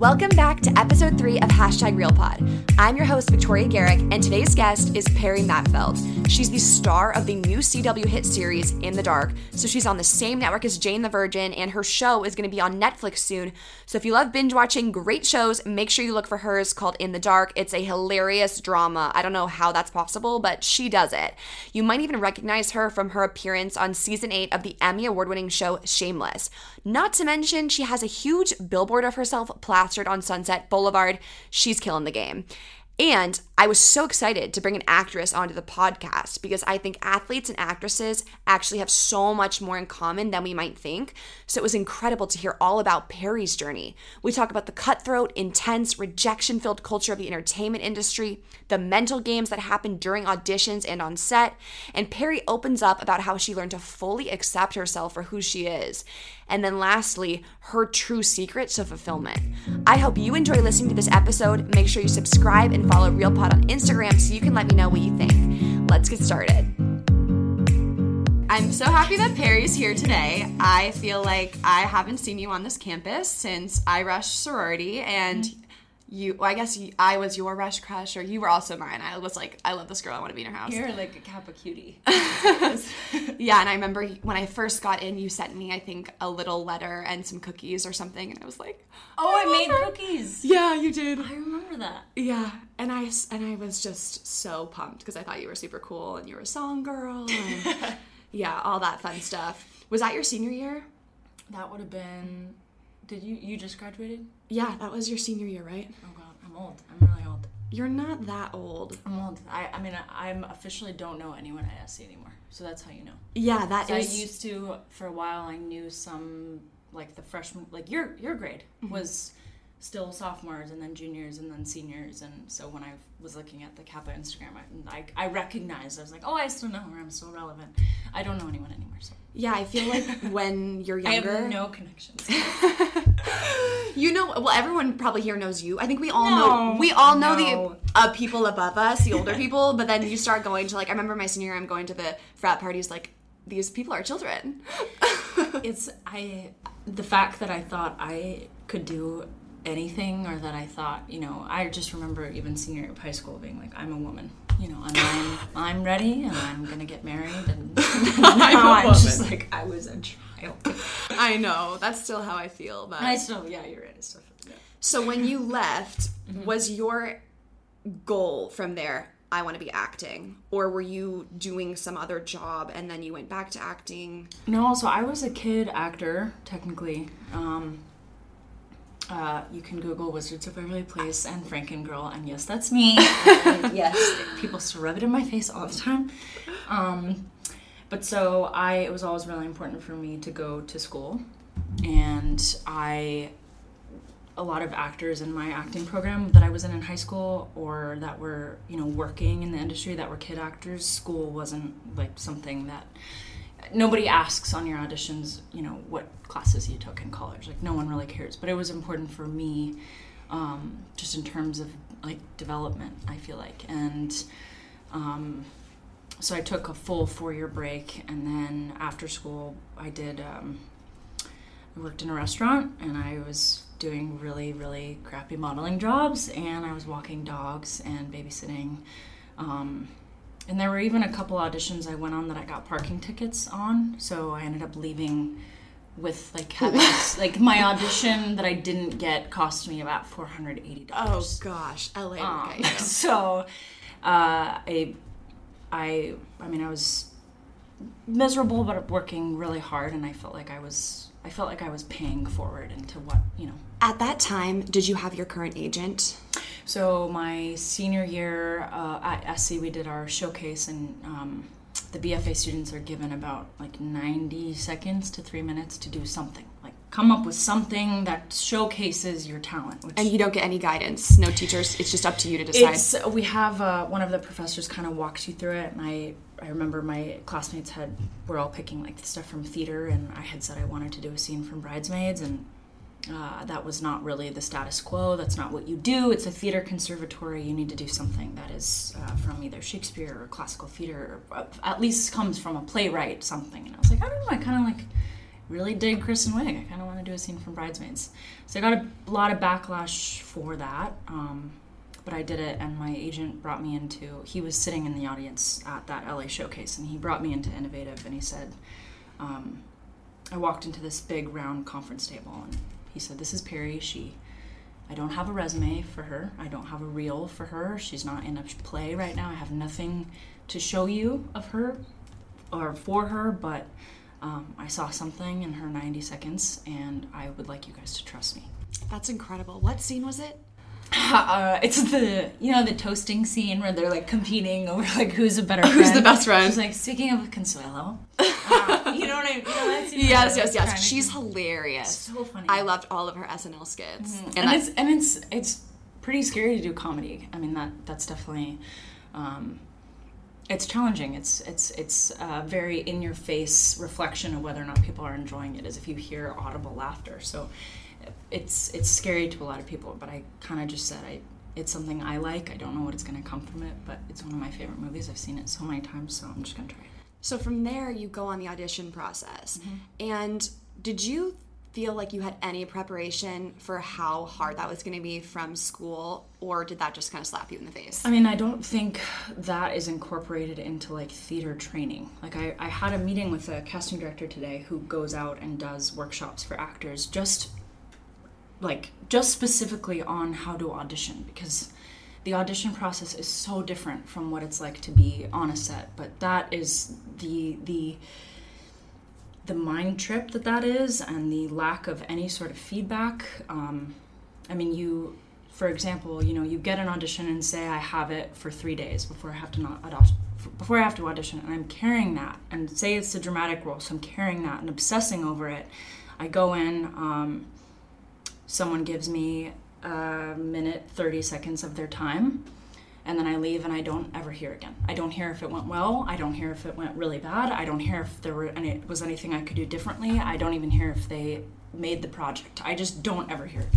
Welcome back to episode three of Hashtag RealPod. I'm your host, Victoria Garrick, and today's guest is Perry Mattfeld. She's the star of the new CW hit series, In the Dark. So she's on the same network as Jane the Virgin, and her show is going to be on Netflix soon. So if you love binge watching great shows, make sure you look for hers called In the Dark. It's a hilarious drama. I don't know how that's possible, but she does it. You might even recognize her from her appearance on season eight of the Emmy Award winning show Shameless. Not to mention, she has a huge billboard of herself plastered on Sunset Boulevard. She's killing the game. And I was so excited to bring an actress onto the podcast because I think athletes and actresses actually have so much more in common than we might think. So it was incredible to hear all about Perry's journey. We talk about the cutthroat, intense, rejection filled culture of the entertainment industry, the mental games that happen during auditions and on set. And Perry opens up about how she learned to fully accept herself for who she is. And then lastly, her true secret to fulfillment. I hope you enjoy listening to this episode. Make sure you subscribe and follow RealPod on Instagram so you can let me know what you think. Let's get started. I'm so happy that Perry's here today. I feel like I haven't seen you on this campus since I rushed sorority and you well, I guess you, I was your rush crush or you were also mine. I was like I love this girl. I want to be in her house. You're like a Kappa cutie. yeah, and I remember when I first got in, you sent me I think a little letter and some cookies or something, and I was like, Oh, I, love made her." cookies. Yeah, you did. I remember that. Yeah, and I and I was just so pumped because I thought you were super cool and you were a song girl and yeah, all that fun stuff. Was that your senior year? That would have been. Did you you just graduated? Yeah, that was your senior year, right? Oh god, I'm old. I'm really old. You're not that old. I'm old. I I mean I, I'm officially don't know anyone at SC anymore. So that's how you know. Yeah, that So I used to for a while. I knew some like the freshman like your your grade mm-hmm. was still sophomores and then juniors and then seniors and so when I was looking at the Kappa Instagram I I, I recognized I was like oh I still know her I'm still relevant. I don't know anyone anymore so yeah, I feel like when you're younger. I have no connections. you know. Well, everyone probably here knows you. I think we all No, know. We all know no. the uh, people above us, the older people. But then you start going to like. I remember my senior year. I'm going to the frat parties. Like these people are children. it's I the fact that I thought I could do anything or that I thought, you know, I just remember even senior year of high school being like, I'm a woman. You know, and I'm I'm ready and I'm gonna get married and now I'm just like I was a child. I know. That's still how I feel. But I still yeah, you're right, still yeah. So when you left, was your goal from there? I want to be acting, or were you doing some other job and then you went back to acting? No, so I was a kid actor, technically. Um, uh, you can Google Wizards of Waverly Place and Franken Girl, and yes, that's me. And yes, people still rub it in my face all the time. Um, but so I, it was always really important for me to go to school, and I, a lot of actors in my acting program that I was in in high school, or that were you know working in the industry that were kid actors. School wasn't like something that nobody asks on your auditions, you know, what classes you took in college. Like no one really cares. But it was important for me, um, just in terms of like development. I feel like, and um, so I took a full four year break, and then after school, I did. Um, I worked in a restaurant, and I was doing really, really crappy modeling jobs, and I was walking dogs and babysitting. And there were even a couple auditions I went on that I got parking tickets on, so I ended up leaving with like having like my audition that I didn't get cost me about four hundred eighty dollars. Oh gosh, LA. Um, okay. so uh, I, I, I mean, I was miserable, but working really hard, and I felt like I was, I felt like I was paying forward into what you know. At that time, did you have your current agent? So my senior year uh, at SC, we did our showcase, and um, the BFA students are given about like 90 seconds to three minutes to do something, like come up with something that showcases your talent. Which And you don't get any guidance, no teachers. It's just up to you to decide. it's we have uh, one of the professors kind of walks you through it, and I I remember my classmates had were all picking like stuff from theater, and I had said I wanted to do a scene from Bridesmaids, and uh, that was not really the status quo. That's not what you do. It's a theater conservatory. You need to do something that is uh, from either Shakespeare or classical theater, or uh, at least comes from a playwright, something. And I was like, I don't know. I kind of like really dig Kristen Wiig. I kind of want to do a scene from Bridesmaids. So I got a lot of backlash for that. Um, but I did it, and my agent brought me into. He was sitting in the audience at that LA showcase, and he brought me into Innovative, and he said, um, I walked into this big round conference table, and he said, "This is Perry. She, I don't have a resume for her. I don't have a reel for her. She's not in a play right now. I have nothing to show you of her or for her, but." Um, I saw something in her 90 seconds, and I would like you guys to trust me. That's incredible. What scene was it? Uh, it's the you know the toasting scene where they're like competing over like who's a better Who's friend. the best friend? She's like speaking of Consuelo. Uh, you know what I mean? You know that scene where Yes, yes, yes. She's hilarious. so funny. I loved all of her SNL skits. and, And, I- it's and it's it's pretty scary to do comedy. I mean that that's definitely um, it's challenging. It's it's it's a very in your face reflection of whether or not people are enjoying it, as if you hear audible laughter. So it's it's scary to a lot of people. But I kind of just said I it's something I like. I don't know what it's going to come from it, but it's one of my favorite movies. I've seen it so many times, so I'm just going to try it. so from there, you go on the audition process. Mm-hmm. And did you feel like you had any preparation for how hard that was going to be from school, or did that just kind of slap you in the face? I mean, I don't think that is incorporated into like theater training. Like, I, I had a meeting with a casting director today who goes out and does workshops for actors just like just specifically on how to audition because the audition process is so different from what it's like to be on a set but that is the the the mind trip that that is and the lack of any sort of feedback. Um, i mean you for example you know you get an audition and say i have it for three days before i have to not audition before i have to audition and i'm carrying that. And say it's a dramatic role so i'm carrying that and obsessing over it. I go in um, someone gives me a minute 30 seconds of their time and then I leave and I don't ever hear again. I don't hear if it went well. I don't hear if it went really bad. I don't hear if there were any was anything I could do differently. I don't even hear if they made the project. I just don't ever hear it.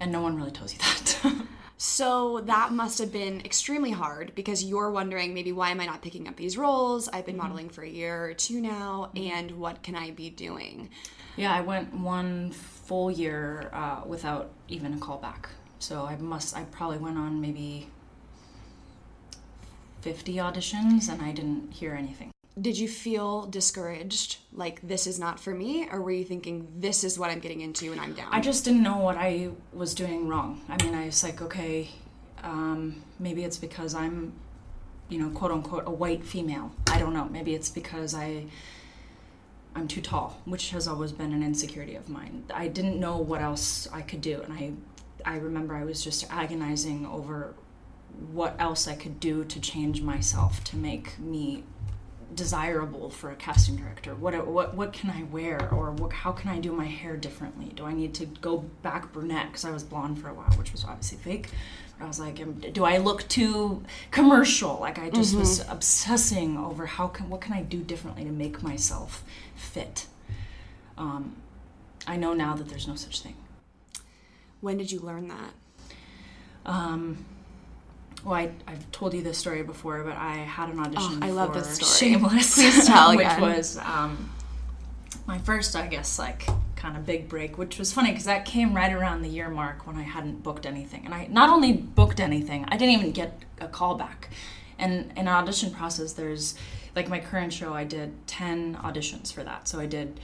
And no one really tells you that. So that must have been extremely hard because you're wondering maybe why am I not picking up these roles? I've been mm-hmm. modeling for a year or two now, mm-hmm. and what can I be doing? yeah, I went one full year uh, without even a callback. So I must I probably went on maybe 50 auditions and I didn't hear anything. Did you feel discouraged, like this is not for me, or were you thinking this is what I'm getting into and I'm down? I just didn't know what I was doing wrong. I mean, I was like, okay, um, maybe it's because I'm, you know, quote unquote, a white female. I don't know. Maybe it's because I, I'm too tall, which has always been an insecurity of mine. I didn't know what else I could do, and I, I remember I was just agonizing over what else I could do to change myself to make me desirable for a casting director? What what what can I wear, or what, how can I do my hair differently? Do I need to go back brunette because I was blonde for a while, which was obviously fake. I was like, do I look too commercial? Like I just was obsessing over how can what can I do differently to make myself fit. Um, I know now that there's no such thing. when did you learn that? Um, well, I, I've told you this story before, but I had an audition Oh, I love this story. Shameless. Please tell again. which was um, my first, I guess, like kind of big break, which was funny because that came right around the year mark when I hadn't booked anything, and I not only booked anything, I didn't even get a call back. And in audition process, there's like my current show, I did 10 auditions for that. So I did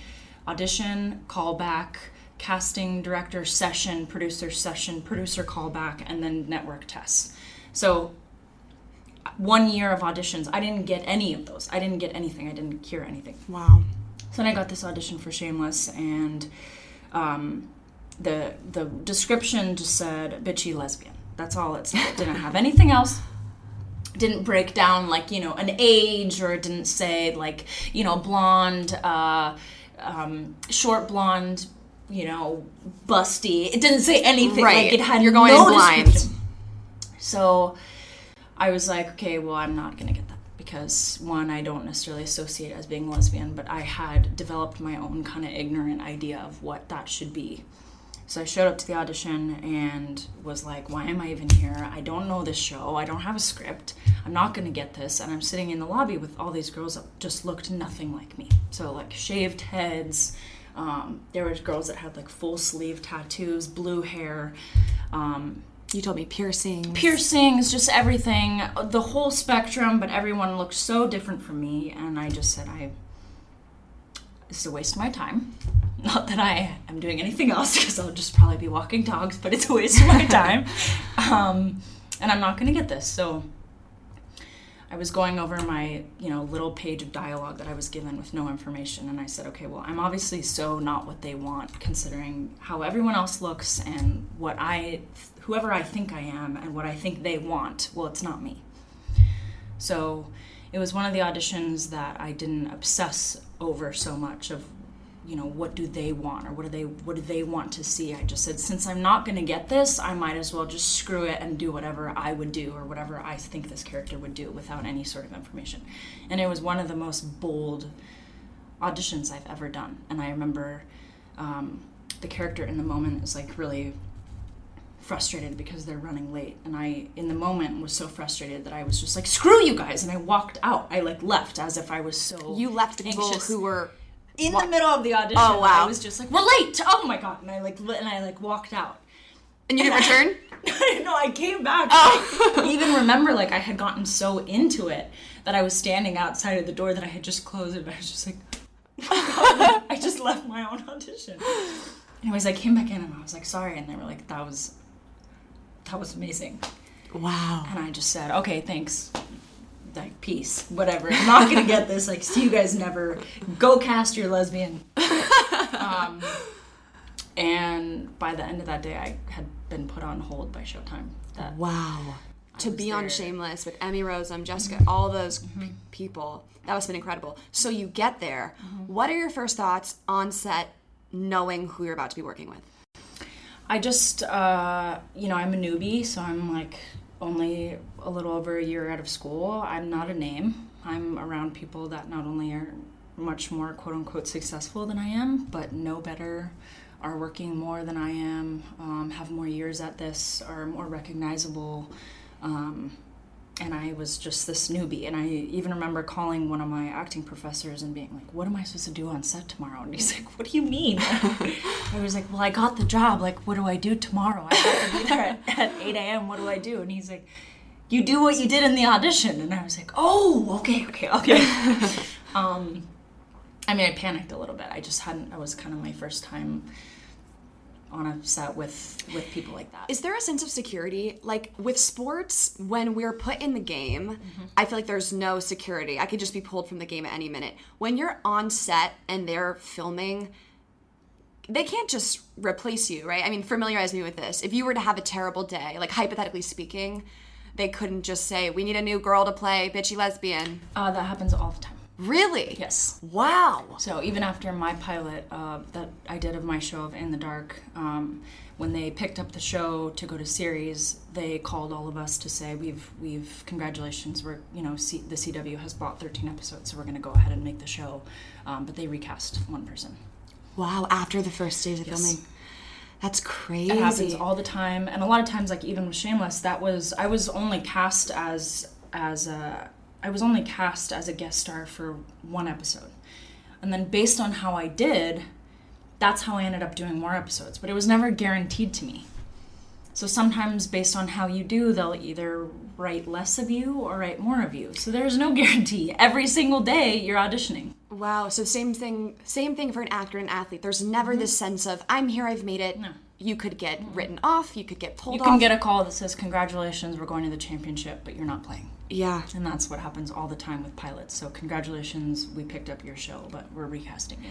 audition, callback, casting director session, producer session, producer callback, and then network tests. So one year of auditions, I didn't get any of those. I didn't get anything. I didn't hear anything. Wow. So then I got this audition for Shameless, and um, the the description just said bitchy lesbian. That's all it said. It didn't have anything else. Didn't break down like you know an age, or it didn't say like you know blonde, uh, um, short blonde, you know busty. It didn't say anything. Right. Like it had You're going no blind. So I was like, okay, well, I'm not gonna get that because one, I don't necessarily associate as being lesbian, but I had developed my own kind of ignorant idea of what that should be. So I showed up to the audition and was like, why am I even here? I don't know this show. I don't have a script. I'm not gonna get this. And I'm sitting in the lobby with all these girls that just looked nothing like me. So like shaved heads. Um, there were girls that had like full sleeve tattoos, blue hair. Um, You told me piercing. piercings, just everything, the whole spectrum, but everyone looked so different from me, and I just said, I, this is a waste of my time. Not that I am doing anything else, because I'll just probably be walking dogs, but it's a waste of my time. Um, and I'm not going to get this. So I was going over my, you know, little page of dialogue that I was given with no information, and I said, okay, well, I'm obviously so not what they want, considering how everyone else looks and what I, whoever I think I am, and what I think they want. Well, it's not me. So it was one of the auditions that I didn't obsess over so much of you know what do they want or what do they what do they want to see? I just said since i'm not going to get this i might as well just screw it and do whatever i would do or whatever i think this character would do without any sort of information. And it was one of the most bold auditions i've ever done. And i remember um, the character in the moment is like really frustrated because they're running late. And i in the moment was so frustrated that i was just like screw you guys. And i walked out. I like left as if i was so You left the people who were. In Wa- the middle of the audition. Oh, wow. I was just like, "We're late!" Oh my god! And I like, and I like walked out. And you didn't return? no, I came back. Oh. I even remember like I had gotten so into it that I was standing outside of the door that I had just closed it. But I was just like, I just left my own audition. Anyways, I came back in and I was like, "Sorry," and they were like, "That was, that was amazing." Wow. And I just said, "Okay, thanks." Like peace, whatever. I'm not gonna get this. Like, see you guys never. Go cast your lesbian. Um, and by the end of that day, I had been put on hold by Showtime. That Wow. To was be on. Shameless with Emmy Rossum and Jessica, all those p- people, that must have been incredible. So you get there. What are your first thoughts on set knowing who you're about to be working with? I just, uh, you know, I'm a newbie, so I'm like only a little over a year out of school. I'm not a name. I'm around people that not only are much more quote unquote successful than I am, but know better, are working more than I am, um, have more years at this, are more recognizable. Um, and I was just this newbie. And I even remember calling one of my acting professors and being like, What am I supposed to do on set tomorrow? And he's like, What do you mean? I was like, Well, I got the job. Like, what do I do tomorrow? I have to be there at, at 8 a.m. What do I do? And he's like, You do what you did in the audition. And I was like, Oh, okay, okay, okay. um, I mean, I panicked a little bit. I just hadn't, I was kind of my first time on a set with with people like that. Is there a sense of security? Like with sports, when we're put in the game, I feel like there's no security. I could just be pulled from the game at any minute. When you're on set and they're filming, they can't just replace you, right? I mean, familiarize me with this. If you were to have a terrible day, like hypothetically speaking, they couldn't just say, "We need a new girl to play bitchy lesbian." Uh, that happens all the time. Really? Yes. Wow. So even after my pilot uh, that I did of my show of In the Dark, um, when they picked up the show to go to series, they called all of us to say we've we've congratulations we're you know C- the CW has bought 13 episodes so we're going to go ahead and make the show, um, but they recast one person. Wow. After the first days of Yes. filming, that's crazy. It happens all the time, and a lot of times, like even with Shameless, that was I was only cast as as a I was only cast as a guest star for one episode, and then based on how I did, that's how I ended up doing more episodes. But it was never guaranteed to me. So sometimes, based on how you do, they'll either write less of you or write more of you. So there's no guarantee. Every single day, you're auditioning. Wow. So same thing. Same thing for an actor and athlete. There's never this mm-hmm. sense of I'm here. I've made it. No. You could get mm-hmm. written off. You could get pulled off. You off. can get a call that says, Congratulations, we're going to the championship, but you're not playing. Yeah. And that's what happens all the time with pilots. So, congratulations, we picked up your show, but we're recasting you.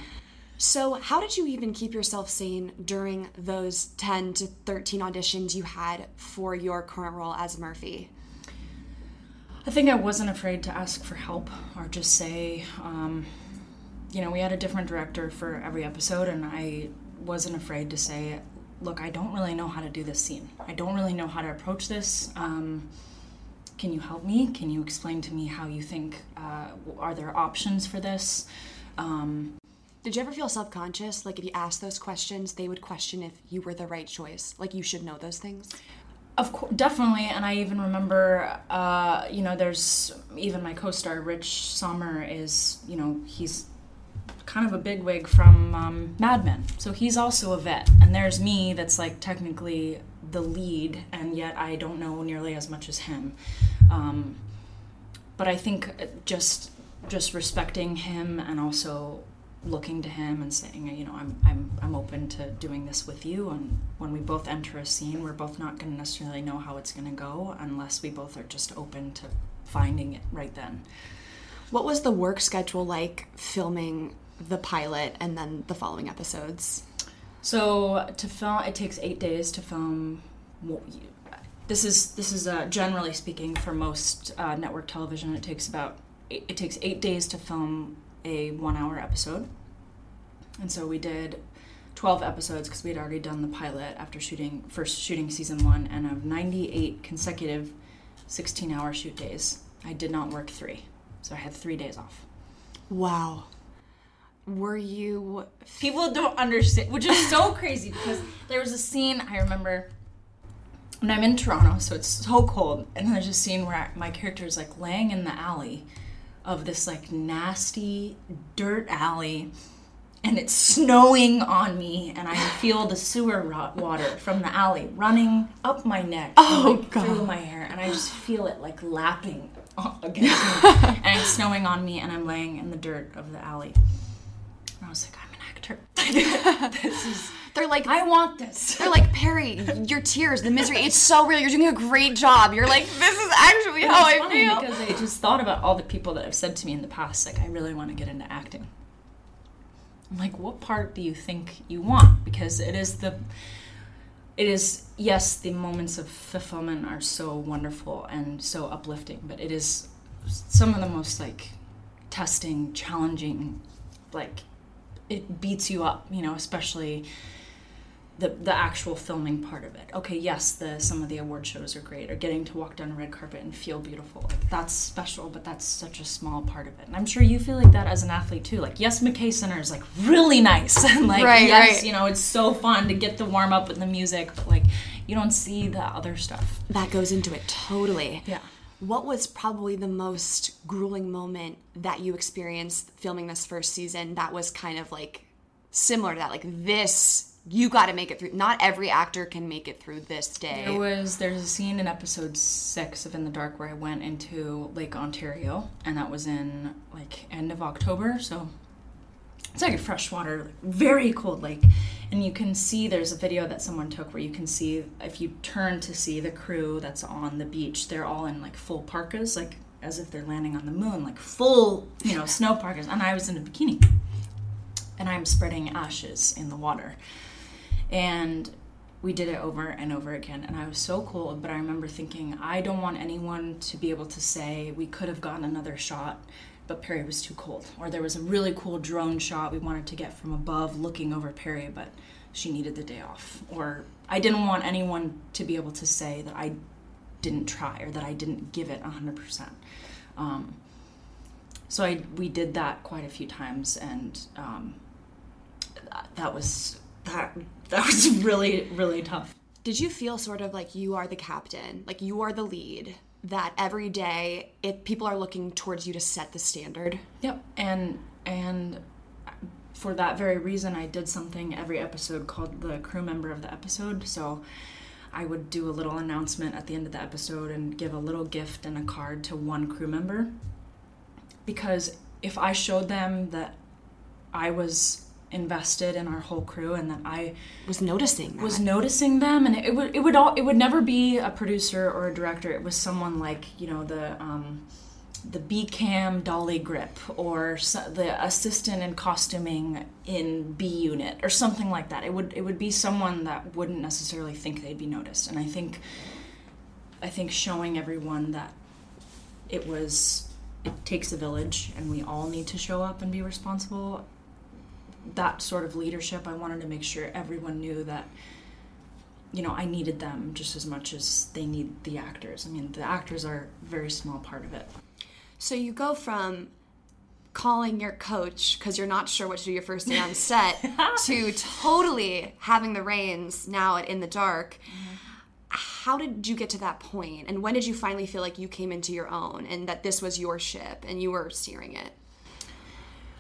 So how did you even keep yourself sane during those 10 to 13 auditions you had for your current role as Murphy? I think I wasn't afraid to ask for help or just say, um, you know, we had a different director for every episode, and I wasn't afraid to say, look, I don't really know how to do this scene. I don't really know how to approach this. Um, can you help me? Can you explain to me how you think? Uh, are there options for this? Um, Did you ever feel self-conscious like if you asked those questions they would question if you were the right choice? Like you should know those things? Of course, definitely, and I even remember, uh, you know, there's even my co-star Rich Sommer is, you know, he's kind of a bigwig from um, Mad Men, so he's also a vet, and there's me that's like technically the lead, and yet I don't know nearly as much as him. Um, but I think just just respecting him and also looking to him and saying, you know, I'm I'm I'm open to doing this with you. And when we both enter a scene, we're both not going to necessarily know how it's going to go unless we both are just open to finding it right then. What was the work schedule like filming the pilot and then the following episodes? So to film, it takes eight days to film. This is this is uh, generally speaking for most uh, network television. It takes about it, it takes eight days to film a one-hour episode, and so we did twelve episodes because we had already done the pilot after shooting first shooting season one, and of ninety-eight consecutive sixteen-hour shoot days, I did not work three, so I had three days off. Wow. Were you people don't understand, which is so crazy because there was a scene I remember when I'm in Toronto, so it's so cold, and there's a scene where my character is like laying in the alley of this like nasty dirt alley, and it's snowing on me, and I feel the sewer ro- water from the alley running up my neck, Oh, and, like, through my hair, and I just feel it like lapping against me, and it's snowing on me, and I'm laying in the dirt of the alley. Was like, I'm an actor. this is. They're like I want this. They're like, Perry, your tears, the misery, it's so real. You're doing a great job. You're like, this is actually how I feel. because I just thought about all the people that have said to me in the past, like, I really want to get into acting. I'm like, what part do you think you want? Because it is the, it is yes, the moments of fulfillment are so wonderful and so uplifting, but it is some of the most like testing, challenging, like it beats you up, you know, especially the the actual filming part of it. Okay, yes, the some of the award shows are great, or getting to walk down a red carpet and feel beautiful. Like that's special, but that's such a small part of it. And I'm sure you feel like that as an athlete too. Like yes, McKay Center is like really nice, and like Right, yes, right. you know, it's so fun to get the warm up and the music, but like you don't see the other stuff. That goes into it totally. Yeah. What was probably the most grueling moment that you experienced filming this first season that was kind of like similar to that? Like, this, you got to make it through. Not every actor can make it through this day. There was there's a scene in episode six of In the Dark where I went into Lake Ontario, and that was in like end of October, so it's like a freshwater, very cold lake. And you can see there's a video that someone took where you can see if you turn to see the crew that's on the beach, they're all in like full parkas, like as if they're landing on the moon, like full, you know, snow parkas. And I was in a bikini. And I'm spreading ashes in the water. And we did it over and over again and i was so cold but i remember thinking i don't want anyone to be able to say we could have gotten another shot but perry was too cold. Or there was a really cool drone shot we wanted to get from above looking over perry but she needed the day off. Or i didn't want anyone to be able to say that i didn't try or that i didn't give it 100% um, so I, we did that quite a few times and um, that, that was that that was really really tough. Did you feel sort of like you are the captain, like you are the lead, that every day if people are looking towards you to set the standard? yep and and for that very reason i did something every episode called the crew member of the episode so I would do a little announcement at the end of the episode and give a little gift and a card to one crew member. Because if I showed them that I was invested in our whole crew and that I was noticing that. was noticing them. And it would it would all it would never be a producer or a director. It was someone like you know the um, the B cam dolly grip or so, the assistant in costuming in B unit or something like that. It would it would be someone that wouldn't necessarily think they'd be noticed. And I think I think showing everyone that it was it takes a village and we all need to show up and be responsible that sort of leadership i wanted to make sure everyone knew that you know i needed them just as much as they need the actors i mean the actors are a very small part of it So you go from calling your coach because you're not sure what to do your first day on set to totally having the reins now at in the dark. Mm-hmm. How did you get to that point? And when did you finally feel like you came into your own and that this was your ship and you were steering it?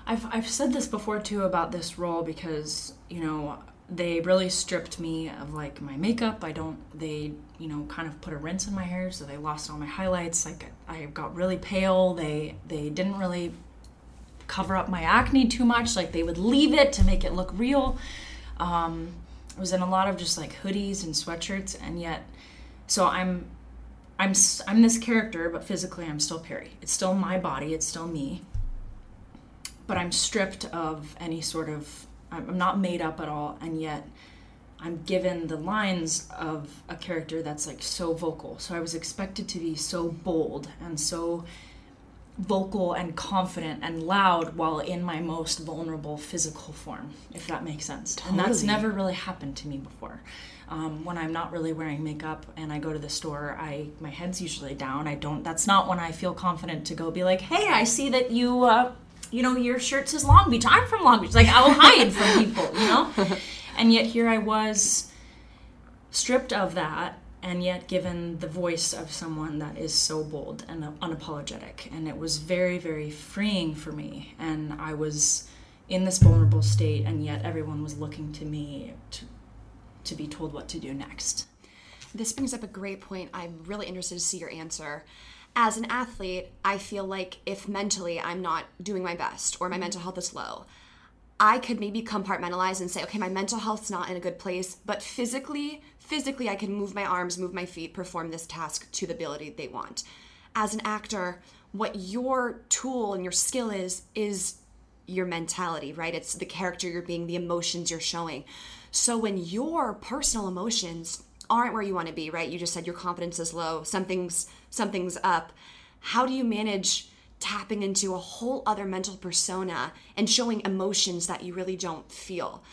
I've, I've said this before too about this role because you know they really stripped me of like my makeup. I don't they you know kind of put a rinse in my hair so they lost all my highlights. Like i got really pale. They they didn't really cover up my acne too much. Like they would leave it to make it look real. Um, i was in a lot of just like hoodies and sweatshirts and yet so i'm i'm I'm this character but physically i'm still perry. It's still my body. It's still me but I'm stripped of any sort of I'm not made up at all and yet I'm given the lines of a character that's like so vocal. So I was expected to be so bold and so vocal and confident and loud while in my most vulnerable physical form, if that makes sense. And that's never really happened to me before. Um, when I'm not really wearing makeup and I go to the store, I my head's usually down. I don't. That's not when I feel confident to go be like, "Hey, I see that you, uh, you know, your shirt says Long Beach. I'm from Long Beach. Like I'll hide from people, you know." And yet here I was, stripped of that and yet given the voice of someone that is so bold and unapologetic and it was very very freeing for me and i was in this vulnerable state and yet everyone was looking to me to, to be told what to do next This brings up a great point. I'm really interested to see your answer. As an athlete, I feel like if mentally I'm not doing my best or my mm-hmm. mental health is low, I could maybe compartmentalize and say, okay, my mental health's not in a good place, but physically, physically I can move my arms, move my feet, perform this task to the ability they want. As an actor, what your tool and your skill is is your mentality, right? It's the character you're being, the emotions you're showing. So when your personal emotions aren't where you want to be, right? You just said your confidence is low, something's something's up. How do you manage tapping into a whole other mental persona and showing emotions that you really don't feel?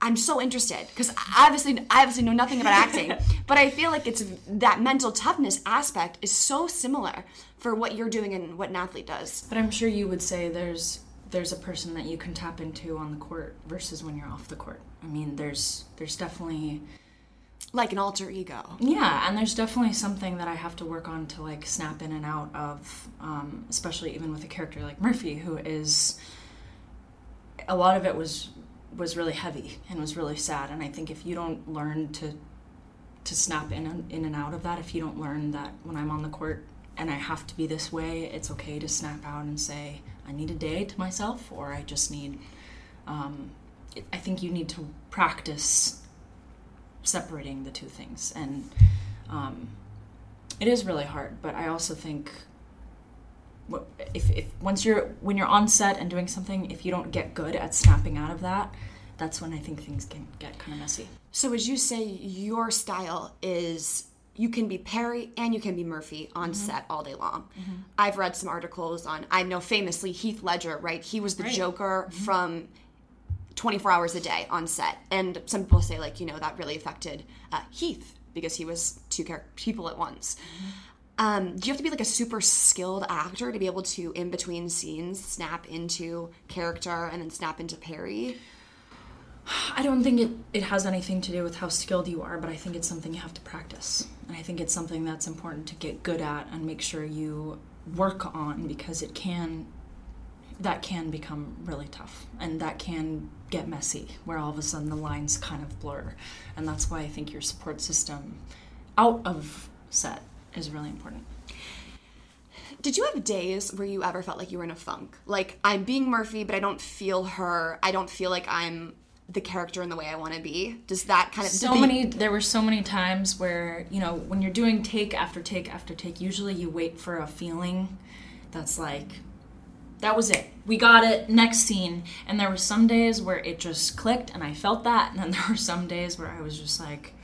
I'm so interested because obviously I obviously know nothing about acting, but I feel like it's that mental toughness aspect is so similar for what you're doing and what an athlete does. but i'm sure you would say there's there's a person that you can tap into on the court versus when you're off the court i mean there's there's definitely Like an alter ego. Yeah, and there's definitely something that I have to work on to like snap in and out of, um, especially even with a character like Murphy, who is a lot of it was was really heavy and was really sad. And I think if you don't learn to to snap in and, in and out of that, if you don't learn that when I'm on the court and I have to be this way, it's okay to snap out and say I need a day to myself, or I just need. Um, I think you need to practice separating the two things. And um, it is really hard but i also think if, if once you're when you're on set and doing something if you don't get good at snapping out of that that's when i think things can get kind of messy. So would you say your style is you can be Perry and you can be Murphy on mm-hmm. set all day long? Mm-hmm. I've read some articles on I know famously Heath Ledger, right? He was the Joker mm-hmm. from 24 hours a day on set. And some people say like, you know, that really affected uh, Heath because he was two people at once. Um, do you have to be like a super skilled actor to be able to, in between scenes, snap into character and then snap into Perry? i don't think it, it has anything to do with how skilled you are but i think it's something you have to practice and i think it's something that's important to get good at and make sure you work on because it can that can become really tough and that can get messy where all of a sudden the lines kind of blur. And that's why I think your support system out of set is really important. Did you have days where you ever felt like you were in a funk? Like, I'm being Murphy, but I don't feel her. I don't feel like I'm the character in the way I want to be. Does that kind of so they, many? There were so many times where you know when you're doing take after take after take. Usually you wait for a feeling that's like that was it. We got it. Next scene. And there were some days where it just clicked and I felt that. And then there were some days where I was just like,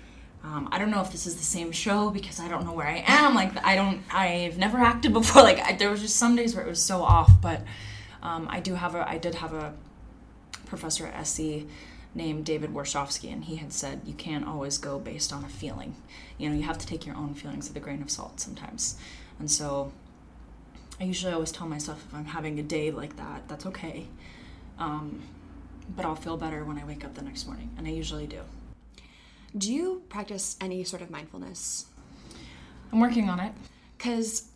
um, I don't know if this is the same show because I don't know where I am. Like I don't, I've never acted before. Like I, there was just some days where it was so off. But um, I do have a, I did have a professor at SC named David Warshawski, and he had said you can't always go based on a feeling. You know, you have to take your own feelings with a grain of salt sometimes. And so I usually always tell myself if I'm having a day like that, that's okay. Um, but I'll feel better when I wake up the next morning, and I usually do. Do you practice any sort of mindfulness? I'm working on it. Because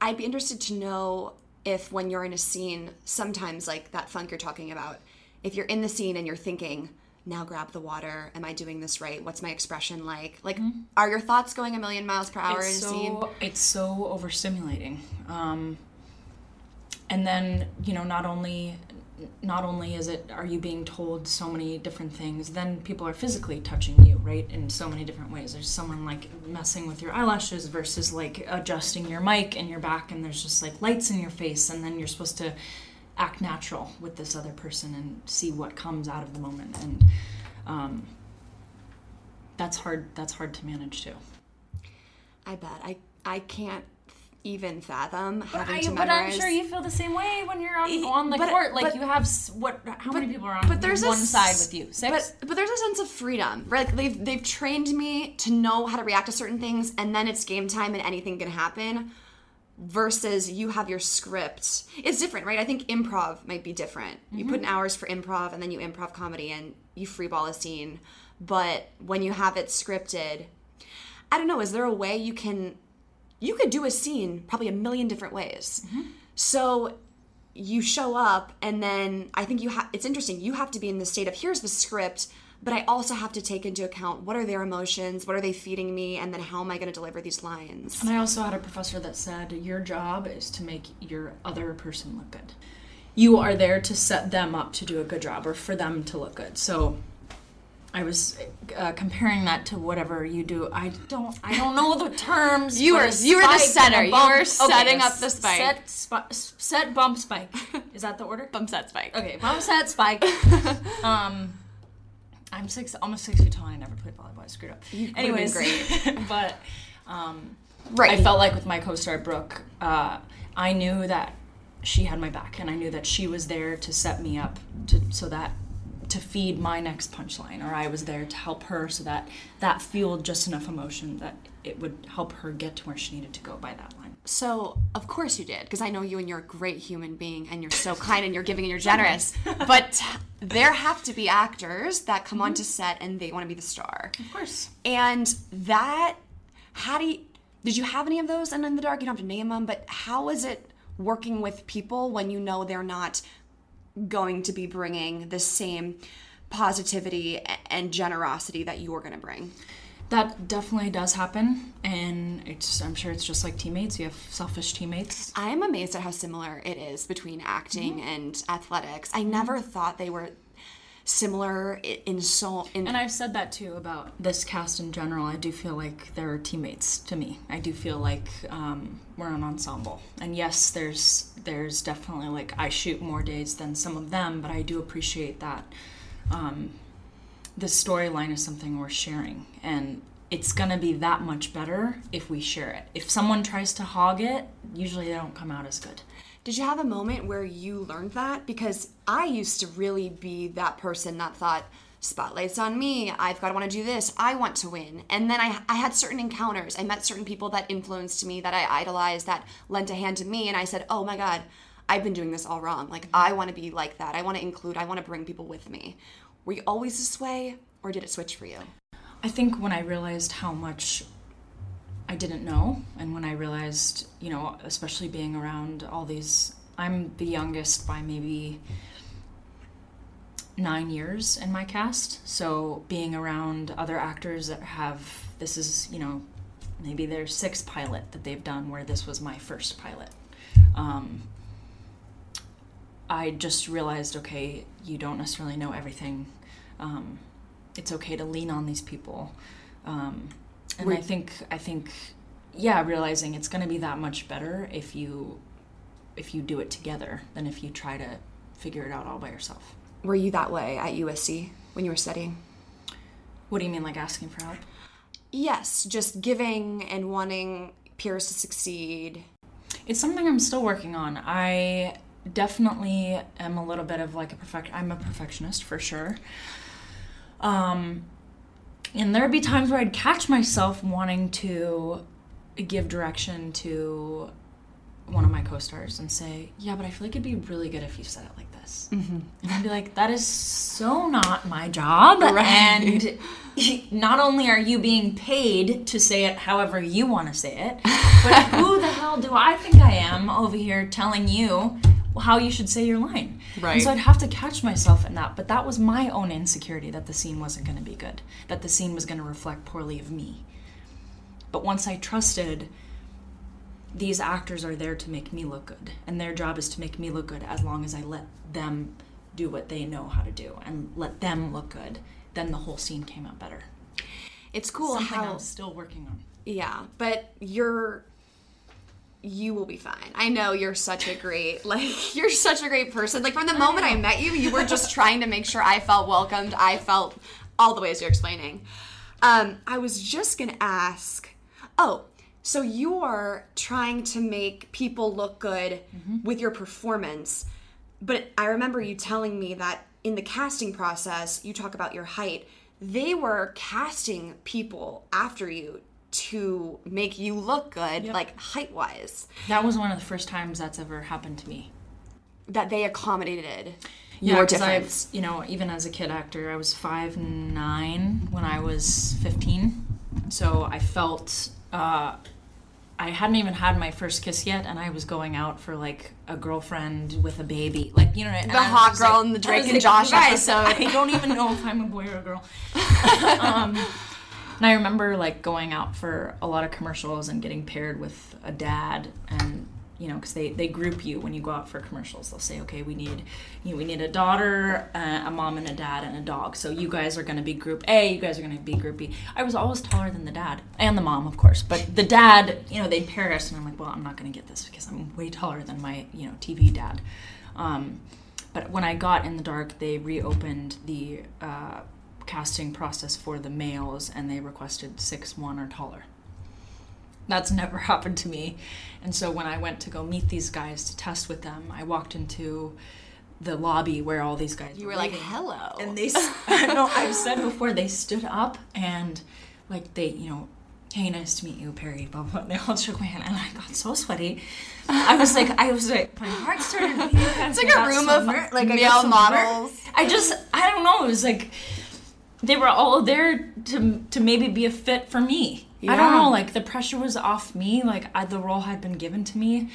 I'd be interested to know if when you're in a scene, sometimes like that funk you're talking about, if you're in the scene and you're thinking, now grab the water, am I doing this right? What's my expression like? Like, mm-hmm. are your thoughts going a million miles per hour it's in so, scene? It's so overstimulating. Um, and then, you know, not only not only is it are you being told so many different things then people are physically touching you right in so many different ways there's someone like messing with your eyelashes versus like adjusting your mic and your back and there's just like lights in your face and then you're supposed to act natural with this other person and see what comes out of the moment and um, that's hard that's hard to manage too i bet i i can't even fathom but having I, to memorize. But I'm sure you feel the same way when you're on, on the but, court. Like but, you have what? How but, many people are on but there's one a, side with you? Six. But, but there's a sense of freedom, right? Like they've they've trained me to know how to react to certain things, and then it's game time, and anything can happen. Versus you have your script. It's different, right? I think improv might be different. Mm-hmm. You put in hours for improv, and then you improv comedy, and you freeball a scene. But when you have it scripted, I don't know. Is there a way you can you could do a scene probably a million different ways. Mm-hmm. So you show up and then I think you have it's interesting. You have to be in the state of here's the script, but I also have to take into account what are their emotions, what are they feeding me, and then how am I going to deliver these lines. And I also had a professor that said your job is to make your other person look good. You are there to set them up to do a good job or for them to look good. So I was uh, comparing that to whatever you do. I don't. I don't know the terms. you were you were the setter. You were setting okay, up the spike. Set, sp- set bump spike. Is that the order? bump set spike. Okay, bump set spike. um, I'm six, almost six feet tall. I never played volleyball. I screwed up. You Anyways, great. but um, right. I felt like with my co-star Brooke, uh, I knew that she had my back, and I knew that she was there to set me up to so that to feed my next punchline or i was there to help her so that that fueled just enough emotion that it would help her get to where she needed to go by that line. So of course you did because i know you and you're a great human being and you're so kind and you're giving and you're generous. But there have to be actors that come mm-hmm. onto set and they want to be the star. Of course. And that how do you did you have any of those and in the dark? You don't have to name them but how is it working with people when you know they're not going to be bringing the same positivity and generosity that you're going to bring. That definitely does happen, and it's I'm sure it's just like teammates. You have selfish teammates. I am amazed at how similar it is between acting mm-hmm. and athletics. I never thought they were similar in so in and i've said that too about this cast in general i do feel like they're teammates to me i do feel like um, we're an ensemble and yes there's there's definitely like i shoot more days than some of them but i do appreciate that um, the storyline is something we're sharing and it's gonna be that much better if we share it if someone tries to hog it usually they don't come out as good did you have a moment where you learned that? Because I used to really be that person that thought, spotlight's on me. I've got to want to do this. I want to win. And then I, I had certain encounters. I met certain people that influenced me, that I idolized, that lent a hand to me. And I said, oh my God, I've been doing this all wrong. Like, I want to be like that. I want to include, I want to bring people with me. Were you always this way, or did it switch for you? I think when I realized how much I didn't know. And when I realized, you know, especially being around all these I'm the youngest by maybe nine years in my cast. So being around other actors that have this is you know maybe their sixth pilot that they've done where this was my first pilot. Um, I just realized okay, you don't necessarily know everything. Um, it's okay to lean on these people. Um, and Were- I think I think yeah, realizing it's going to be that much better if you if you do it together than if you try to figure it out all by yourself. Were you that way at USC when you were studying? What do you mean like asking for help? Yes, just giving and wanting peers to succeed. It's something I'm still working on. I definitely am a little bit of like a perfect I'm a perfectionist for sure. Um and there'd be times where I'd catch myself wanting to give direction to one of my co-stars and say, "Yeah, but I feel like it'd be really good if you said it like this." Mm-hmm. And I'd be like, "That is so not my job." And not only are you being paid to say it however you want to say it, but who the hell do I think I am over here telling you how you should say your line? Right. And so I'd have to catch myself in that. But that was my own insecurity that the scene wasn't going to be good, that the scene was going to reflect poorly of me. But once I trusted these actors are there to make me look good and their job is to make me look good as long as i let them do what they know how to do and let them look good then the whole scene came out better It's cool something how i'm still working on Yeah, but you're you will be fine. I know you're such a great like you're such a great person. Like from the moment I met you, you were just trying to make sure I felt welcomed. I felt all the ways you're explaining. Um, I was just gonna ask. Oh, so you're trying to make people look good with your performance, but I remember you telling me that in the casting process, you talk about your height. They were casting people after you to make you look good, like height wise, that was one of the first times that's ever happened to me. That they accommodated yeah, your 'cause I've- you know even as a kid actor i was five nine when i was 15 so i felt uh, I hadn't even had my first kiss yet, and I was going out for like a girlfriend with a baby, like you know, The I hot girl like- in the I Drake and like, Josh "Guys, episode." I don't even know if I'm a boy or a girl. um, and I remember like going out for a lot of commercials and getting paired with a dad, and you know, because they they group you when you go out for commercials. They'll say, okay, we need you know, we need a daughter, uh, a mom, and a dad, and a dog. So you guys are going to be group A, you guys are going to be group B. I was always taller than the dad and the mom, of course, but the dad, you know, they'd pair us, and I'm like, well, I'm not going to get this because I'm way taller than my you know TV dad. Um, but when I got in the dark, they reopened the uh, casting process for the males, and they requested six one or taller. That's never happened to me. And so when I went to go meet these guys to test with them, I walked into the lobby where all these guys You were like, hello. And they, no, I've said before, they stood up and like they, you know, hey, nice to meet you, Perry, blah, blah. They all shook my hand and I got so sweaty. I was like, I was like, my heart started beating. it's like a room of like male models. I just, I don't know. It was like they were all there to to maybe be a fit for me. I don't know. Like the pressure was off me. Like I, the role had been given to me.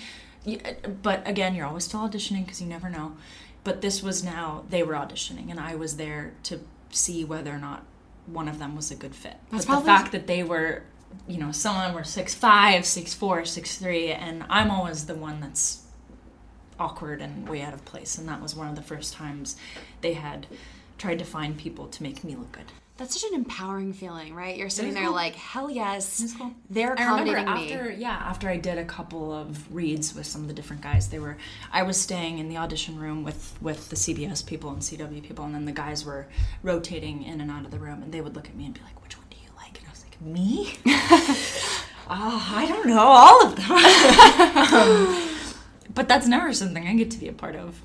But again, you're always still auditioning because you never know. But this was now they were auditioning, and I was there to see whether or not one of them was a good fit. That's but the fact that they were, you know, some of them were six five, six four, six three, and I'm always the one that's awkward and way out of place. And that was one of the first times they had tried to find people to make me look good. That's such an empowering feeling, right? You're sitting there cool. like, hell yes, cool. they're accommodating I remember accommodating me. after yeah after I did a couple of reads with some of the different guys they were I was staying in the audition room with with the CBS people and CW people and then the guys were rotating in and out of the room and they would look at me and be like which one do you like and I was like me oh I don't know all of them Um, but that's never something I get to be a part of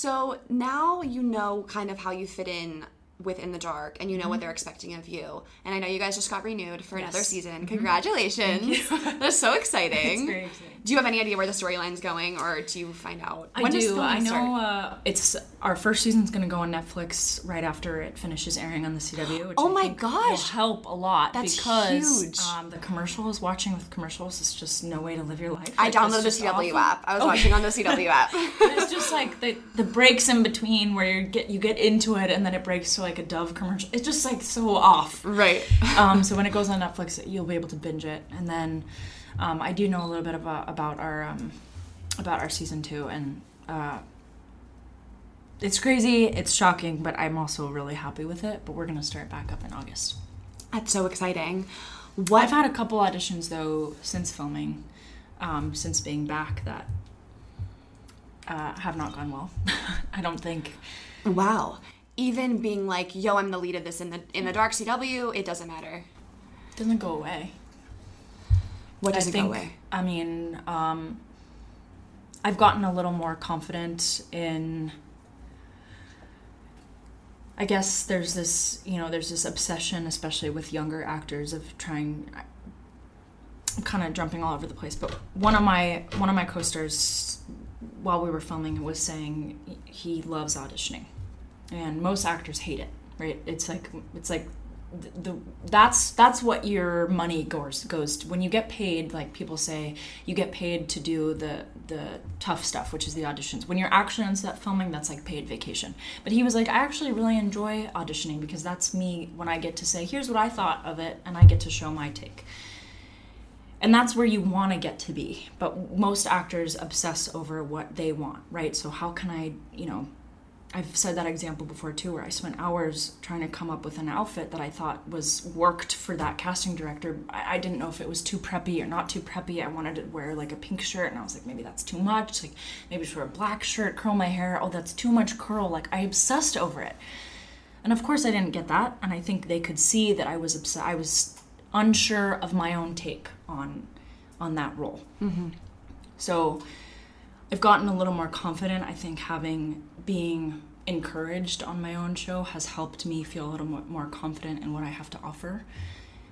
So now you know kind of how you fit in within the dark and you know Mm-hmm. what they're expecting of you. And I know you guys just got renewed for another season. Congratulations. That's so exciting. Exciting. Do you have any idea where the storyline's going or do you find out? I does do. I know uh, it's our first season's going to go on Netflix right after it finishes airing on the CW. Which Oh I my gosh. help a lot That's because huge. Um, the commercials, watching with commercials, is just no way to live your life. I Like, downloaded the CW awful. app. I was Okay. watching on the CW app. it's just like the the breaks in between where you get you get into it and then it breaks to like a Dove commercial. It's just like so off. right. um, so when it goes on Netflix, you'll be able to binge it, and then um, I do know a little bit about about our um, about our season two, and uh, it's crazy, it's shocking, but I'm also really happy with it. But we're gonna start back up in August. That's so exciting. I've had a couple auditions though since filming, um, since being back that uh, have not gone well. I don't think. wow. Even being like, yo, I'm the lead of this in the in the dark CW, it doesn't matter. doesn't go away. What does I it think, go away? I mean, um, I've gotten a little more confident in. I guess there's this, you know, there's this obsession, especially with younger actors, of trying. I'm kind of jumping all over the place, but one of my one of my co-stars, while we were filming, was saying he loves auditioning, and most actors hate it. Right? It's like it's like the, the that's that's what your money goes goes to. when you get paid like people say you get paid to do the the tough stuff which is the auditions when you're actually on set filming that's like paid vacation but he was like i actually really enjoy auditioning because that's me when i get to say here's what i thought of it and i get to show my take and that's where you want to get to be but most actors obsess over what they want right so how can i you know I've said that example before too, where I spent hours trying to come up with an outfit that I thought was worked for that casting director. I, I didn't know if it was too preppy or not too preppy. I wanted to wear like a pink shirt, and I was like, maybe that's too much. Like maybe just wear a black shirt, curl my hair. Oh, that's too much curl. Like I obsessed over it, and of course I didn't get that. And I think they could see that I was obsessed. I was unsure of my own take on on that role. Mm-hmm. So I've gotten a little more confident. I think having being encouraged on my own show has helped me feel a little more, confident in what I have to offer.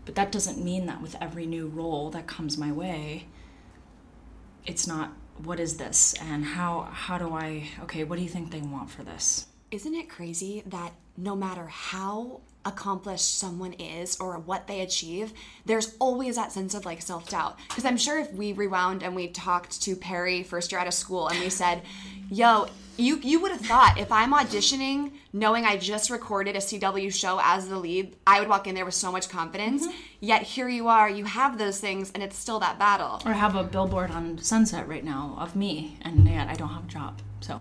But that doesn't mean that with every new role that comes my way, it's not what is this and how how do I okay, what do you think they want for this? Isn't it crazy that no matter how accomplished someone is or what they achieve, there's always that sense of like self doubt? Because I'm sure if we rewound and we talked to Perry first year out of school and we said, yo, you, you would have thought if I'm auditioning, knowing I just recorded a CW show as the lead, I would walk in there with so much confidence. Mm-hmm. Yet here you are, you have those things, and it's still that battle. Or have a billboard on Sunset right now of me and yet I don't have a job. So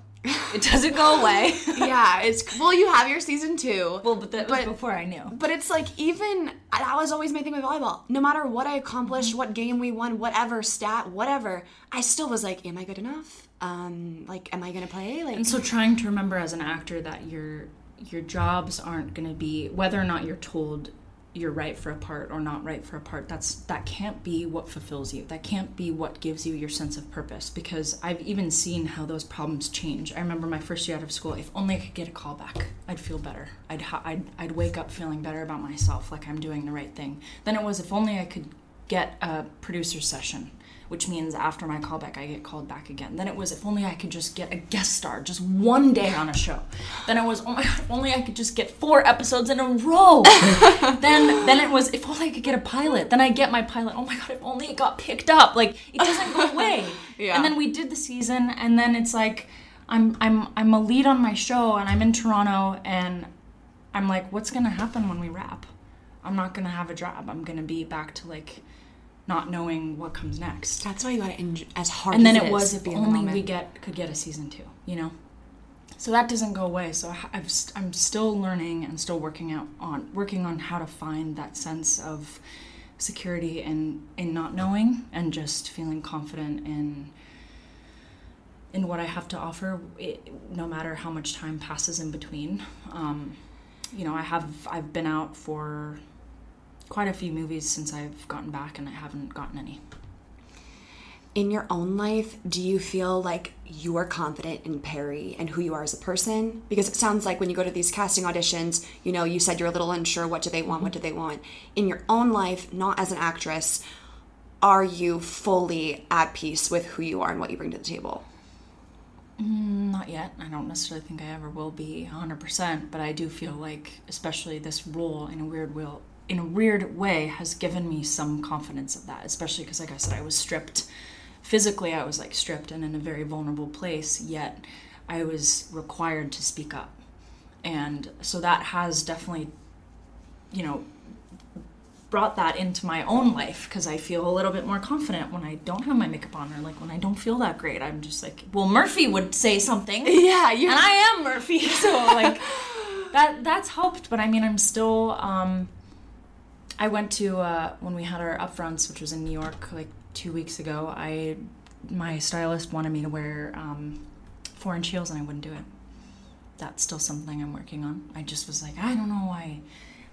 it doesn't go away. yeah, it's well, you have your season two. well, but that was But- before I knew. But it's like even that was always my thing with volleyball. No matter what I accomplished, what game we won, whatever stat, whatever, I still was like, am I good enough? Um, like, am I gonna play? Like, And so trying to remember as an actor that your your jobs aren't going to be whether or not you're told you're right for a part or not right for a part that's that can't be what fulfills you. That can't be what gives you your sense of purpose because i've even seen how those problems change. I remember my first year out of school if only i could get a call back i'd feel better. I'd ha- I'd, I'd wake up feeling better about myself like i'm doing the right thing. Then it was if only i could get a producer session which means after my callback I get called back again. Then it was if only I could just get a guest star just one day on a show. Then it was oh my god, if only I could just get four episodes in a row. then then it was if only I could get a pilot. Then I get my pilot. Oh my god, if only it got picked up. Like it doesn't go away. Yeah. And then we did the season and then it's like I'm I'm I'm a lead on my show and I'm in Toronto and I'm like what's going to happen when we wrap? I'm not going to have a job. I'm going to be back to like not knowing what comes next. that's why you gotta enjoy as hard. And then it, it was to if the only we get could get a season two, you know. So that doesn't go away. So I- I've st- I'm still learning and still working out on working on how to find that sense of security in in not knowing and just feeling confident in in what I have to offer, it, no matter how much time passes in between. Um, you know, I have I've been out for quite a few movies since I've gotten back, and I haven't gotten any. in your own life, do you feel like you are confident in Perry and who you are as a person? Because it sounds like when you go to these casting auditions, you know, you said you're a little unsure what do they want, what do they want. In your own life, not as an actress, are you fully at peace with who you are and what you bring to the table? Mm, not yet. I don't necessarily think I ever will be 100%, but I do feel like, especially this role in a weird will, in a weird way, has given me some confidence of that. Especially because, like I said, I was stripped physically. I was like stripped and in a very vulnerable place. Yet, I was required to speak up, and so that has definitely, you know, brought that into my own life because I feel a little bit more confident when I don't have my makeup on or like when I don't feel that great. I'm just like, well, Murphy would say something. Yeah, you And I am Murphy. So like that that's helped, but I mean I'm still um I went to uh when we had our upfronts, which was in New York like 2 weeks ago. I my stylist wanted me to wear um 4 inch heels and I wouldn't do it. That's still something I'm working on. I just was like, I don't know why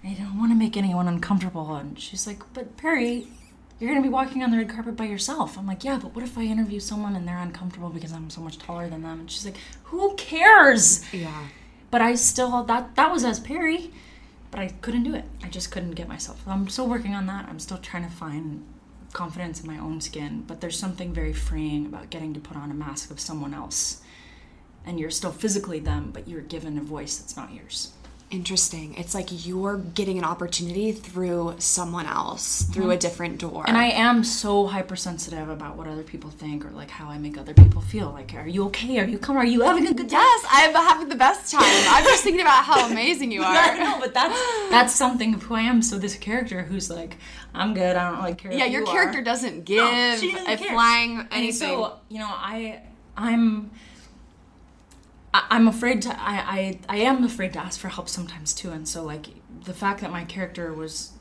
I don't want to make anyone uncomfortable. And she's like, but Perry, you're going to be walking on the red carpet by yourself. I'm like, yeah, but what if I interview someone and they're uncomfortable because I'm so much taller than them? And she's like, who cares? Yeah. But I still, that, that was as Perry, but I couldn't do it. I just couldn't get myself. I'm still working on that. I'm still trying to find confidence in my own skin, but there's something very freeing about getting to put on a mask of someone else. And you're still physically them, but you're given a voice that's not yours. Interesting. It's like you're getting an opportunity through someone else, through a different door. And I am so hypersensitive about what other people think or like how I make other people feel. Like, are you okay? Are you come? Are you having a good time? Yes, I'm having the best time. I'm just thinking about how amazing you I are. know, but that's that's something of who I am. So this character who's like, I'm good. I don't really care. Yeah, your you character are. doesn't give No, doesn't a care. flying And anything. so you know, I I'm I- I'm afraid to I, I I am afraid to ask for help sometimes too. And so like the fact that my character was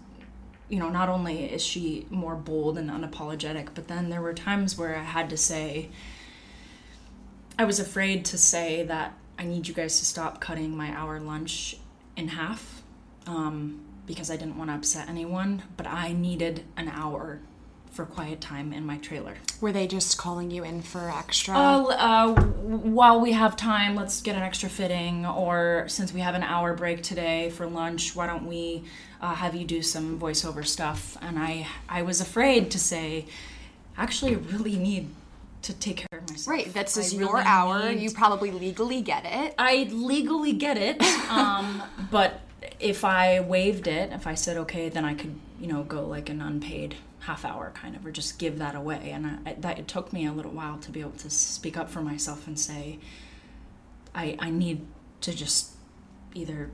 you know, not only is she more bold and unapologetic, but then there were times where I had to say I was afraid to say that I need you guys to stop cutting my hour lunch in half um, because I didn't want to upset anyone, but I needed an hour for quiet time in my trailer. Were they just calling you in for extra? Uh, uh, while we have time, let's get an extra fitting, or since we have an hour break today for lunch, why don't we uh, have you do some voiceover stuff? And I, I was afraid to say, actually, I really need to take care of myself. right, that's just your really hour. need- You probably legally get it. I legally get it, um, but if I waived it, if I said okay, then I could, you know, go like an unpaid half hour kind of, or just give that away. And I, that it took me a little while to be able to speak up for myself and say, I I need to just either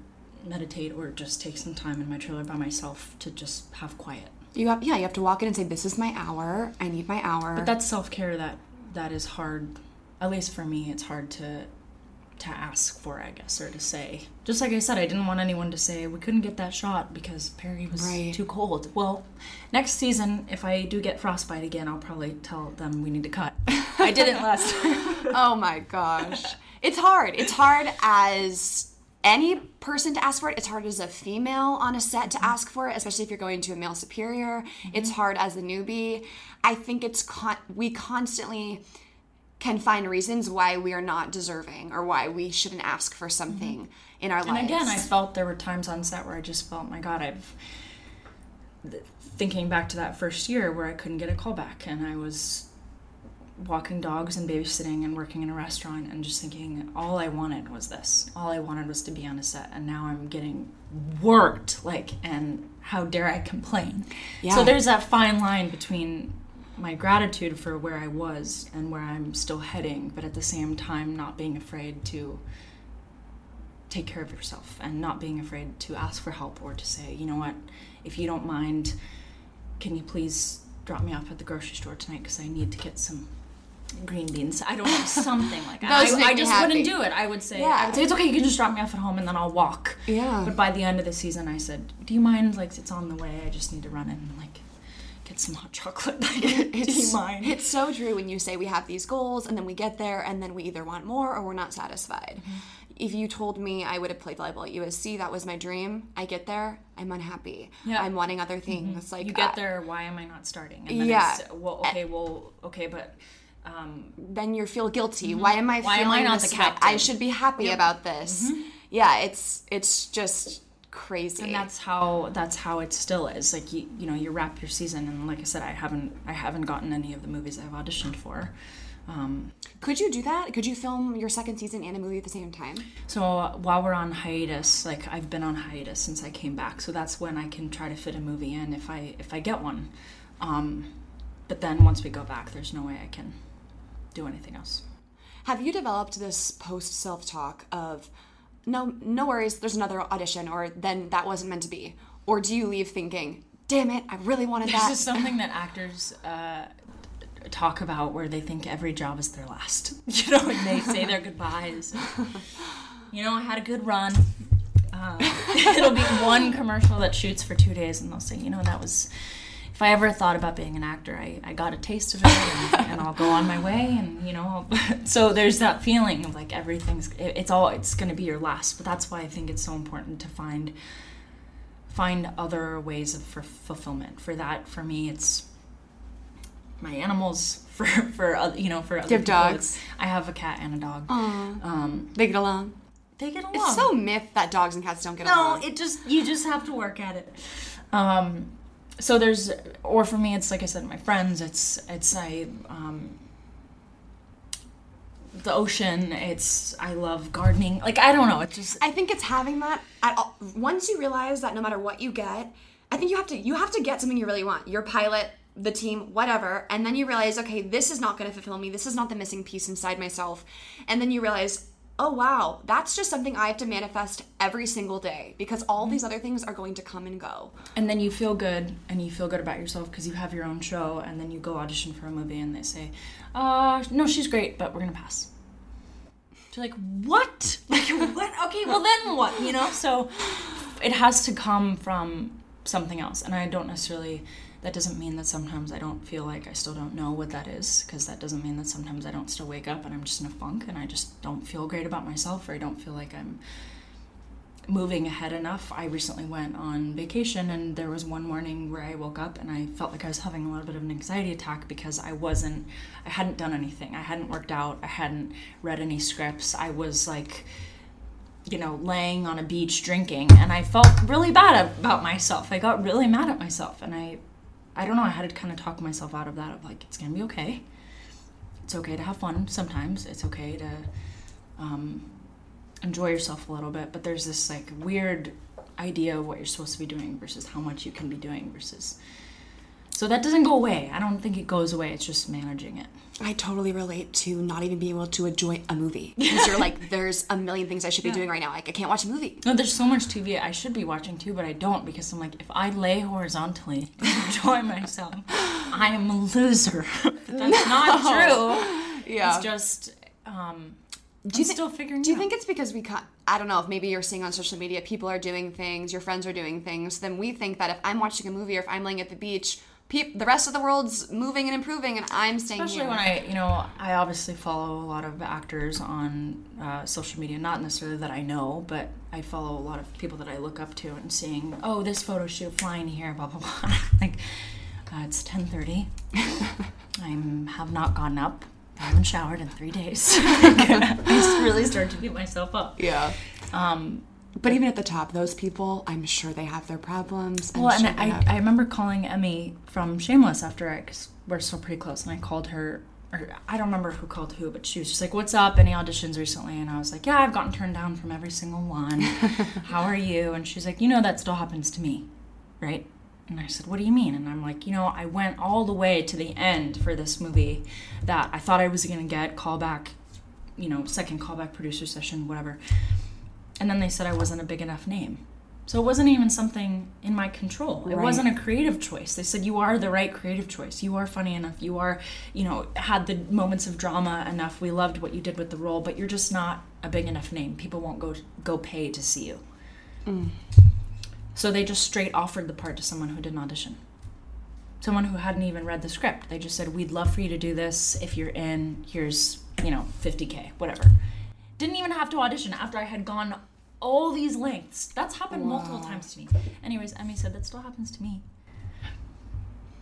meditate or just take some time in my trailer by myself to just have quiet. You have yeah, you have to walk in and say, "This is my hour. I need my hour." But that's self care that that is hard. At least for me, it's hard to to ask for, I guess, or to say. Just like I said, I didn't want anyone to say we couldn't get that shot because Perry was Right. too cold. Well, next season, if I do get frostbite again, I'll probably tell them we need to cut. I didn't last time. oh my gosh. It's hard. It's hard as any person to ask for it. It's hard as a female on a set to ask for it, especially if you're going to a male superior. It's mm-hmm. hard as a newbie. I think it's con- we constantly can find reasons why we are not deserving or why we shouldn't ask for something in our life. And lives. again, I felt there were times on set where I just felt, my God, I've thinking back to that first year where I couldn't get a call back and I was walking dogs and babysitting and working in a restaurant and just thinking all I wanted was this. All I wanted was to be on a set and now I'm getting worked like and how dare I complain. Yeah. So there's that fine line between my gratitude for where I was and where I'm still heading, but at the same time not being afraid to take care of yourself and not being afraid to ask for help or to say, you know what, if you don't mind, can you please drop me off at the grocery store tonight because I need to get some green beans. I don't know, something like that. I, I just happy. wouldn't do it. I would say, Yeah. I would say, it's okay, you can just drop me off at home and then I'll walk. Yeah. But by the end of the season, I said, do you mind, like, it's on the way, I just need to run in like, get not chocolate. Like, do you It's, mind? it's so true when you say we have these goals and then we get there and then we either want more or we're not satisfied. Mm-hmm. If you told me I would have played volleyball at USC, that was my dream. I get there, I'm unhappy. Yeah. I'm wanting other things. Like you get uh, there, why am I not starting? And then Yeah. it's, well, okay, well, okay, but um, then you feel guilty. Why am I Mm-hmm. Why am I not the way? I? Mm-hmm. should be happy about this. Yeah, it's it's just crazy. and that's how that's how it still is. Like you, you know, you wrap your season, and like I said, I haven't I haven't gotten any of the movies I've auditioned for. Um, Could you do that? Could you film your second season and a movie at the same time? so uh, while we're on hiatus, like I've been on hiatus since I came back, so that's when I can try to fit a movie in if I if I get one. Um, but then once we go back, there's no way I can do anything else. Have you developed this post self talk of no no worries, there's another audition or then that wasn't meant to be? Or do you leave thinking, damn it, I really wanted that? This is something that actors uh, talk about where they think every job is their last. You know, and they say their goodbyes. You know, I had a good run. Um, it'll be one commercial that shoots for two days, and they'll say, you know, that was. If I ever thought about being an actor, I, I got a taste of it, and, and I'll go on my way, and you know, so there's that feeling of like everything's it, it's all it's going to be your last. But that's why I think it's so important to find find other ways of for fulfillment. For that, for me, it's my animals. For for other, you know, for other have dogs? I have a cat and a dog. Um, they get along. they get along. It's so myth that dogs and cats don't get no, along. No it just you just have to work at it. Um, so there's, or for me, it's like I said, my friends. It's it's I um, the ocean. It's I love gardening. Like I don't know. It's just I think it's having that at all. Once you realize that no matter what you get, I think you have to you have to get something you really want. Your pilot, the team, whatever, and then you realize, okay, this is not going to fulfill me. This is not the missing piece inside myself. And then you realize, oh wow, that's just something I have to manifest every single day because all these other things are going to come and go. and then you feel good and you feel good about yourself because you have your own show and then you go audition for a movie and they say uh no she's great but we're gonna pass. You're like what? Like what? Okay well then what you know? So it has to come from something else and i don't necessarily that doesn't mean that sometimes i don't feel like i still don't know what that is because that doesn't mean that sometimes i don't still wake up and i'm just in a funk and i just don't feel great about myself or i don't feel like i'm moving ahead enough. I recently went on vacation and there was one morning where I woke up and I felt like I was having a little bit of an anxiety attack because I wasn't I hadn't done anything. I hadn't worked out. I hadn't read any scripts. I was like you know, laying on a beach drinking and I felt really bad about myself. I got really mad at myself and I I don't know, I had to kind of talk myself out of that of like it's to be okay. It's okay to have fun sometimes. It's okay to um enjoy yourself a little bit, but there's this like weird idea of what you're supposed to be doing versus how much you can be doing versus so that doesn't go away. I don't think it goes away. It's just managing it. I totally relate to not even being able to enjoy a movie because you're like, there's a million things I should be doing right now. Like, I can't watch a movie. No, there's so much TV I should be watching too, but I don't because I'm like, if I lay horizontally and enjoy myself, I am a loser. but that's not true. Yeah. It's just um, Do you thi- still figuring. Do you out. think it's because we cut? I don't know if maybe you're seeing on social media people are doing things, your friends are doing things. Then we think that if I'm watching a movie or if I'm laying at the beach, the rest of the world's moving and improving, and I'm staying Especially here. when I, you know, I obviously follow a lot of actors on uh, social media. Not necessarily that I know, but I follow a lot of people that I look up to and seeing, oh, this photo shoot flying here, blah blah blah. like, uh, it's ten thirty. I have not gotten up. I haven't showered in three days. I really start to beat myself up. yeah. Um, But even at the top, those people, I'm sure they have their problems. I'm Well, and sure they I, have- I remember calling Emmy from Shameless after I, cause we're still pretty close, and I called her, or I don't remember who called who, but she was just like, What's up? Any auditions recently? And I was like, Yeah, I've gotten turned down from every single one. How are you? And she's like, You know, that still happens to me, right? And I said, What do you mean? And I'm like, You know, I went all the way to the end for this movie that I thought I was going to get callback, you know, second callback producer session, whatever. And then they said I wasn't a big enough name. So it wasn't even something in my control. It Right. wasn't a creative choice. They said you are the right creative choice. You are funny enough. You are, you know, had the moments of drama enough. We loved what you did with the role, but you're just not a big enough name. People won't go go pay to see you. Mm. So they just straight offered the part to someone who didn't audition. someone who hadn't even read the script. They just said, "We'd love for you to do this. If you're in, here's you know 50k, whatever." Didn't even have to audition after I had gone all these lengths. That's happened multiple times to me. Anyways, Emmy said that still happens to me.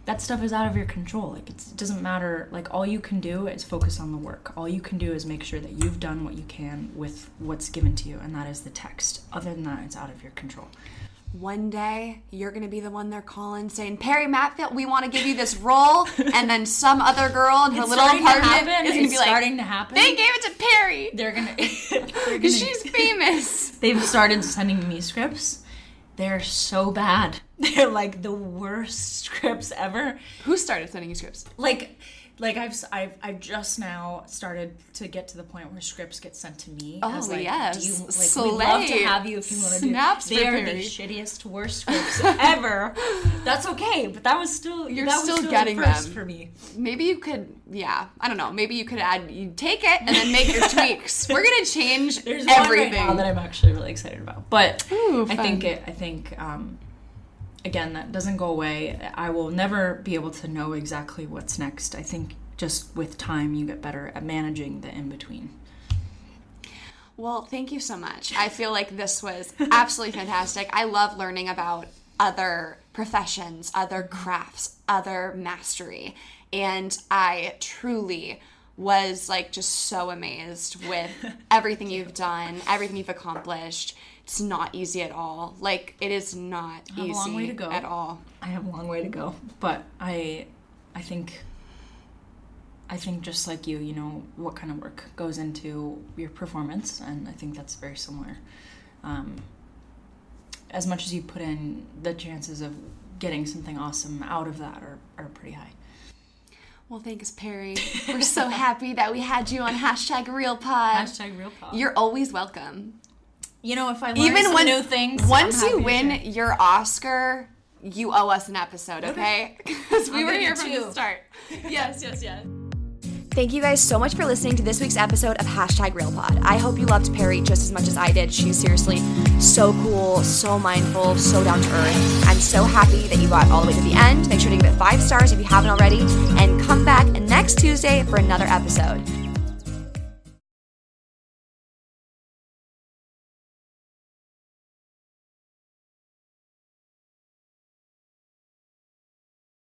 That stuff is out of your control. Like it's, it doesn't matter. Like all you can do is focus on the work. All you can do is make sure that you've done what you can with what's given to you, and that is the text. Other than that, it's out of your control. One day you're gonna be the one they're calling saying, Perry Mattfeld, we want to give you this role, and then some other girl in her It's little to apartment is gonna It's be like, starting to happen. They gave it to Perry They're gonna because she's famous. they've started sending me scripts. They're so bad. They're like the worst scripts ever. Who started sending you scripts? Like, like I've I've I've just now started to get to the point where scripts get sent to me. as Oh, like, yes. Do you, like, we'd love to have you if you want to do. Snaps for They are the shittiest, worst scripts ever. That's okay, but that was still You're that was still still getting first them. for me. Maybe you could, yeah, I don't know. Maybe you could add, you take it and then make your tweaks. We're gonna change There's one right everything. now that I'm actually really excited about. But Ooh, I think it. I think um, again that doesn't go away. I will never be able to know exactly what's next. I think just with time you get better at managing the in between. Well, thank you so much. I feel like this was absolutely fantastic. I love learning about other professions, other mm-hmm. crafts, other mastery. And I truly was like just so amazed with everything you've done, everything you've accomplished. It's not easy at all. Like it is not I have a easy long way to go. at all. I have a long way to go, but I, I think. I think just like you, you know what kind of work goes into your performance, and I think that's very similar. Um, as much as you put in, the chances of getting something awesome out of that are, are pretty high. Well, thanks, Perry. We're so happy that we had you on hashtag RealPod. Hashtag real pop. You're always welcome. You know, if I learn Even some when new things, once you to win share. your Oscar, you owe us an episode, okay? Because we I'll were here from the start. Yes, yes, yes. Thank you guys so much for listening to this week's episode of Hashtag RealPod. I hope you loved Perry just as much as I did. She's seriously so cool, so mindful, so down to earth. I'm so happy that you got all the way to the end. Make sure to give it five stars if you haven't already, and come back next Tuesday for another episode.